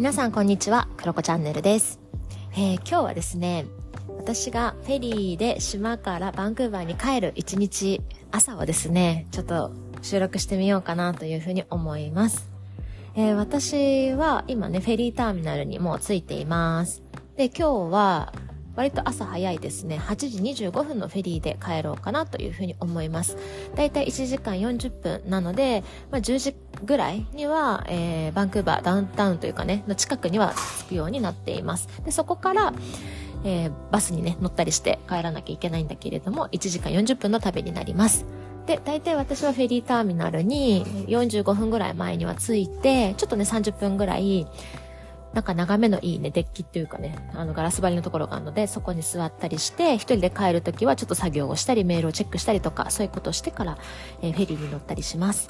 皆さんこんにちは、クロコチャンネルです。えー今日はですね、私がフェリーで島からバンクーバーに帰る一日朝をですね、ちょっと収録してみようかなというふうに思います。えー私は今ね、フェリーターミナルにもう着いています。で、今日は割と朝早いですね。8時25分のフェリーで帰ろうかなというふうに思います。だいたい1時間40分なので、まあ、10時ぐらいには、えーバンクーバーダウンタウンというかね、の近くには着くようになっています。で、そこから、えーバスにね、乗ったりして帰らなきゃいけないんだけれども、1時間40分の旅になります。で、大体私はフェリーターミナルに45分ぐらい前には着いて、ちょっとね、30分ぐらい、なんか眺めのいいね、デッキっていうかね、あの、ガラス張りのところがあるので、そこに座ったりして、一人で帰るときはちょっと作業をしたり、メールをチェックしたりとか、そういうことをしてから、えフェリーに乗ったりします。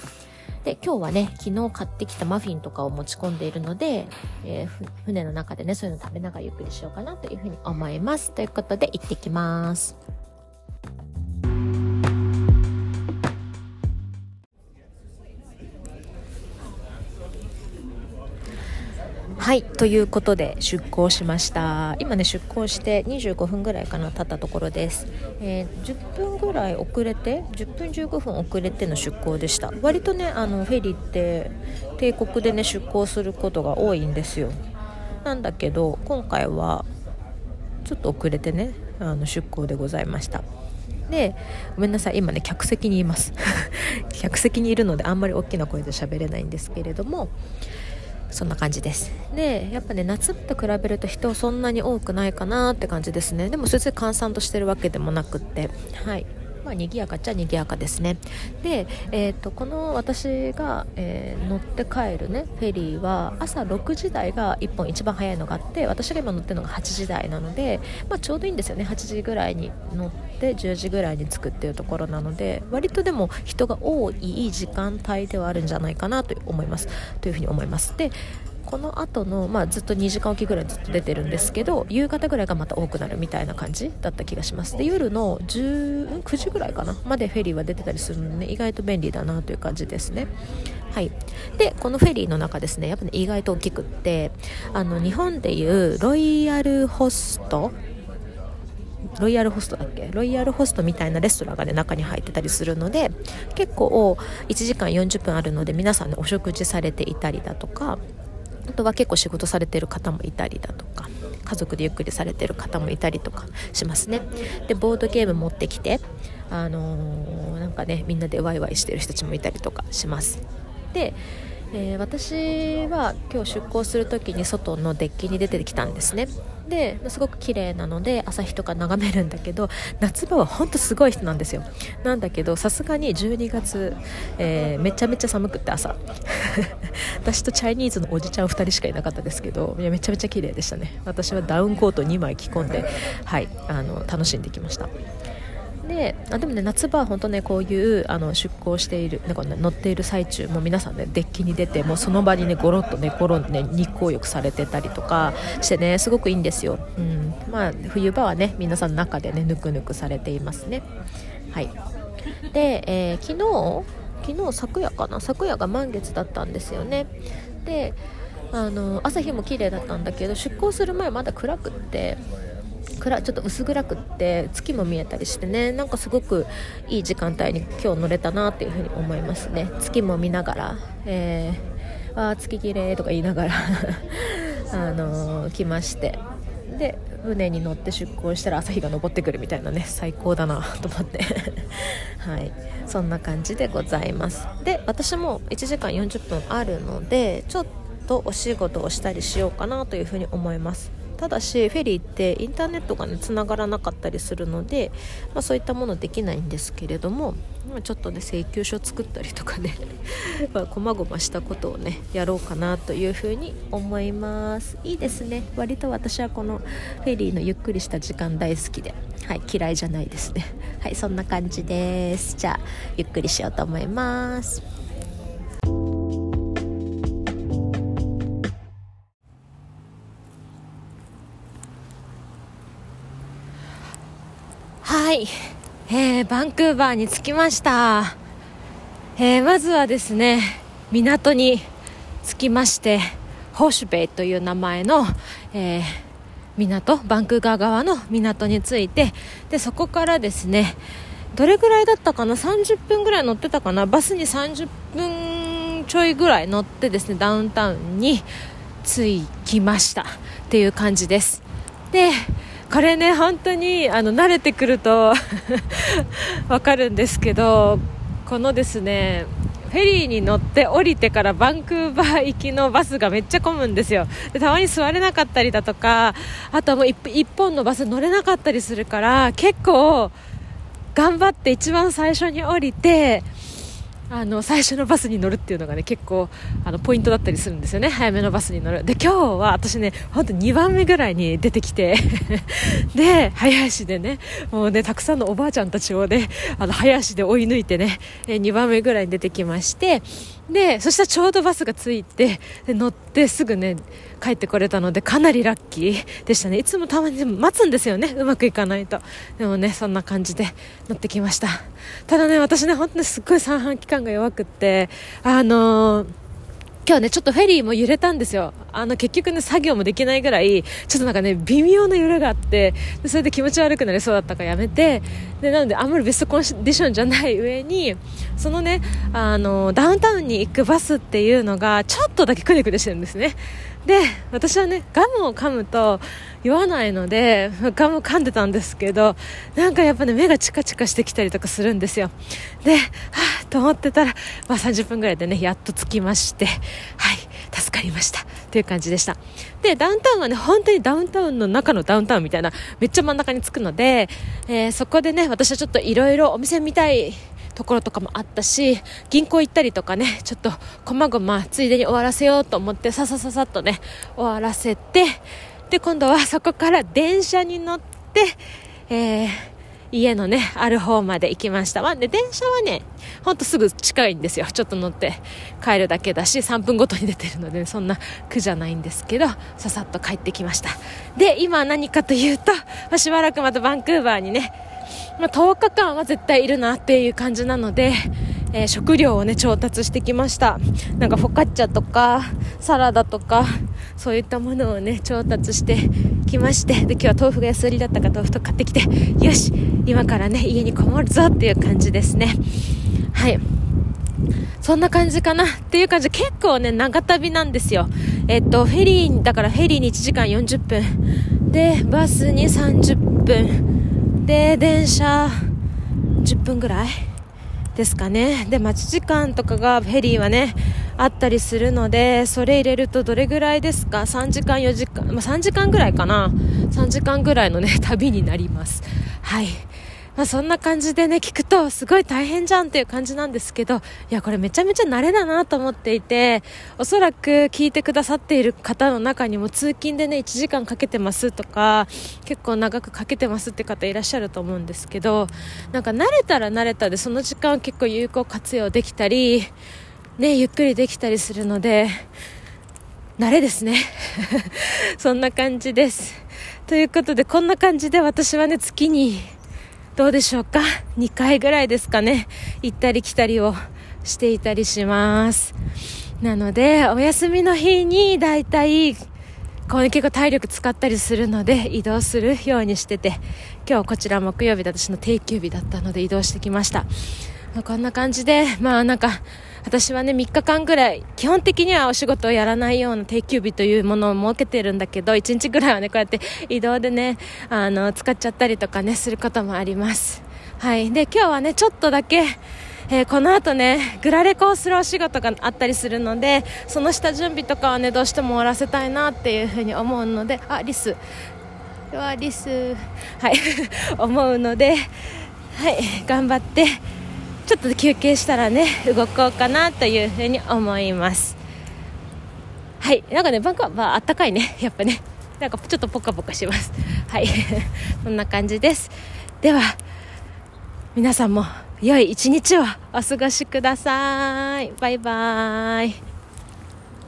で、今日はね、昨日買ってきたマフィンとかを持ち込んでいるので、えー船の中でね、そういうの食べながらゆっくりしようかなというふうに思います。ということで、行ってきます。はい。ということで、出港しました。今ね、出港して25分ぐらいかな、経ったところです。えー10分ぐらい遅れて、10分15分遅れての出港でした。割とね、あの、フェリーって、帝国でね、出港することが多いんですよ。なんだけど、今回は、ちょっと遅れてね、あの、出港でございました。で、ごめんなさい、今ね、客席にいます。客席にいるので、あんまり大きな声で喋れないんですけれども、そんな感じです。で、やっぱね、夏と比べると人そんなに多くないかなって感じですね。でも、それで閑散としてるわけでもなくって、はい。まあ、賑やかっちゃ賑やかですね。で、えっ、と、この私が、えー乗って帰るね、フェリーは、朝6時台が1本一番早いのがあって、私が今乗ってるのが8時台なので、まあ、ちょうどいいんですよね。8時ぐらいに乗って、10時ぐらいに着くっていうところなので、割とでも人が多いいい時間帯ではあるんじゃないかなと思います。というふうに思います。で、この後の、まあ、ずっと2時間おきぐらいずっと出てるんですけど夕方ぐらいがまた多くなるみたいな感じだった気がします。で夜の19時ぐらいかなまでフェリーは出てたりするので、ね、意外と便利だなという感じですね。はい、でこのフェリーの中ですねやっぱね意外と大きくってあの日本でいうロイヤルホストロイヤルホストだっけ？ロイヤルホストみたいなレストランがね中に入ってたりするので結構1時間40分あるので皆さんねお食事されていたりだとかあとは結構仕事されてる方もいたりだとか家族でゆっくりされてる方もいたりとかしますね。でボードゲーム持ってきてあのーなんかねみんなでワイワイしてる人たちもいたりとかします。で、えー私は今日出港する時に外のデッキに出てきたんですね。ですごく綺麗なので朝日とか眺めるんだけど夏場は本当すごい人なんですよ。なんだけどさすがに12月、えーめちゃめちゃ寒くって朝。私とチャイニーズのおじちゃん2人しかいなかったですけどいやめちゃめちゃ綺麗でしたね。私はダウンコート2枚着込んではいあの楽しんできました。であでもね夏場は本当ねこういうあの出航しているなんか、ね、乗っている最中も皆さんねデッキに出てもうその場にねゴロッと寝転んで、ね、日光浴されてたりとかしてねすごくいいんですよ、うん、まあ冬場はね皆さん中でねぬくぬくされていますね。はい。で、えー昨日昨日昨夜かな？昨夜が満月だったんですよね。であの朝日も綺麗だったんだけど出航する前まだ暗くって。暗ちょっと薄暗くって月も見えたりしてねなんかすごくいい時間帯に今日乗れたなっていうふうに思いますね。月も見ながら、えー、あー月綺麗とか言いながら あのー来まして。で船に乗って出港したら朝日が昇ってくるみたいなね最高だなと思って。はい。そんな感じでございます。で私も1時間40分あるのでちょっとお仕事をしたりしようかなというふうに思います。ただしフェリーってインターネットがね繋がらなかったりするので、まあ、そういったものできないんですけれどもちょっとね請求書作ったりとかね まあ細々したことをねやろうかなというふうに思います。いいですね。割と私はこのフェリーのゆっくりした時間大好きで。はい嫌いじゃないですね。はいそんな感じです。じゃあゆっくりしようと思います。はい、えー、バンクーバーに着きました、えーまずはですね港に着きましてホーシュベイという名前の、えー、港バンクーバー側の港に着いてでそこからですねどれぐらいだったかな？30分ぐらい乗ってたかな？バスに30分ちょいぐらい乗ってですねダウンタウンに着きました。っていう感じです。でこれね本当にあの慣れてくると わかるんですけどこのですねフェリーに乗って降りてからバンクーバー行きのバスがめっちゃ混むんですよ。でたまに座れなかったりだとかあとはもう1本のバス乗れなかったりするから結構頑張って一番最初に降りてあの最初のバスに乗るっていうのがね結構あのポイントだったりするんですよね。早めのバスに乗る。で今日は私ねほんと2番目ぐらいに出てきて で早足でねもうねたくさんのおばあちゃんたちをねあの早足で追い抜いてね2番目ぐらいに出てきましてでそしたらちょうどバスが着いてで乗ってすぐね帰ってこれたのでかなりラッキーでしたね。いつもたまに待つんですよねうまくいかないと。でもねそんな感じで乗ってきました。ただね私ね本当にすっごい三半規管が弱くってあのー今日ね、ちょっとフェリーも揺れたんですよ。あの、結局ね、作業もできないぐらい、ちょっとなんかね、微妙な揺れがあって、それで気持ち悪くなりそうだったからやめて、で、なので、あんまりベストコンディションじゃない上に、そのね、あの、ダウンタウンに行くバスっていうのが、ちょっとだけくねくねしてるんですね。で私はねガムを噛むと酔わないのでガム噛んでたんですけどなんかやっぱね目がチカチカしてきたりとかするんですよではあと思ってたら、まあ、30分ぐらいでねやっと着きましてはい助かりました。という感じでした。でダウンタウンはね本当にダウンタウンの中のダウンタウンみたいなめっちゃ真ん中に着くので、えー、そこでね私はちょっといろいろお店見たいところとかもあったし銀行行ったりとかねちょっとこまごまついでに終わらせようと思ってささささっとね終わらせてで今度はそこから電車に乗って、えー、家のね、ある方まで行きました。まあ、で、電車はね、ほんとすぐ近いんですよ。ちょっと乗って帰るだけだし、3分ごとに出てるので、ね、そんな苦じゃないんですけど、ささっと帰ってきました。で、今何かというと、ま、しばらくまたバンクーバーにね、まあ、10日間は絶対いるなっていう感じなので、えー、食料をね調達してきましたなんかフォカッチャとかサラダとかそういったものをね調達してきましてで今日は豆腐が安売りだったから豆腐と買ってきてよし今からね家にこもるぞっていう感じですね。はい。そんな感じかな。っていう感じ結構ね長旅なんですよ。えっとフェリーだからフェリーに1時間40分。でバスに30分。で電車10分ぐらいですかね。で待ち時間とかがフェリーはねあったりするのでそれ入れるとどれぐらいですか？3時間4時間、まあ、3時間ぐらいかな？3時間ぐらいのね 旅になります。はい。まあ、そんな感じでね、聞くとすごい大変じゃんっていう感じなんですけど、いや、これめちゃめちゃ慣れだなと思っていて、おそらく聞いてくださっている方の中にも通勤でね、1時間かけてますとか、結構長くかけてますって方いらっしゃると思うんですけど、なんか慣れたら慣れたで、その時間を結構有効活用できたり、ね、ゆっくりできたりするので、慣れですね。そんな感じです。ということで、こんな感じで私はね、月にどうでしょうか？2回ぐらいですかね行ったり来たりをしていたりしますなのでお休みの日にだいたいこう、結構体力使ったりするので移動するようにしてて今日こちら木曜日で私の定休日だったので移動してきましたこんな感じでまあなんか私はね、3日間ぐらい、基本的にはお仕事をやらないような定休日というものを設けてるんだけど、1日ぐらいはね、こうやって移動でね、あの、使っちゃったりとかね、することもあります。はい。で、今日はね、ちょっとだけ、えー、この後ね、グラレコをするお仕事があったりするので、その下準備とかはね、どうしても終わらせたいなっていうふうに思うので、あ、リス。わ、リス。はい。思うので、はい、頑張って、ちょっと休憩したらね動こうかなというふうに思います。はい。なんかねバンクはまあったかいね。やっぱね。なんかちょっとポカポカします。はい。そんな感じです。では皆さんも良い一日をお過ごしください。バイバーイ。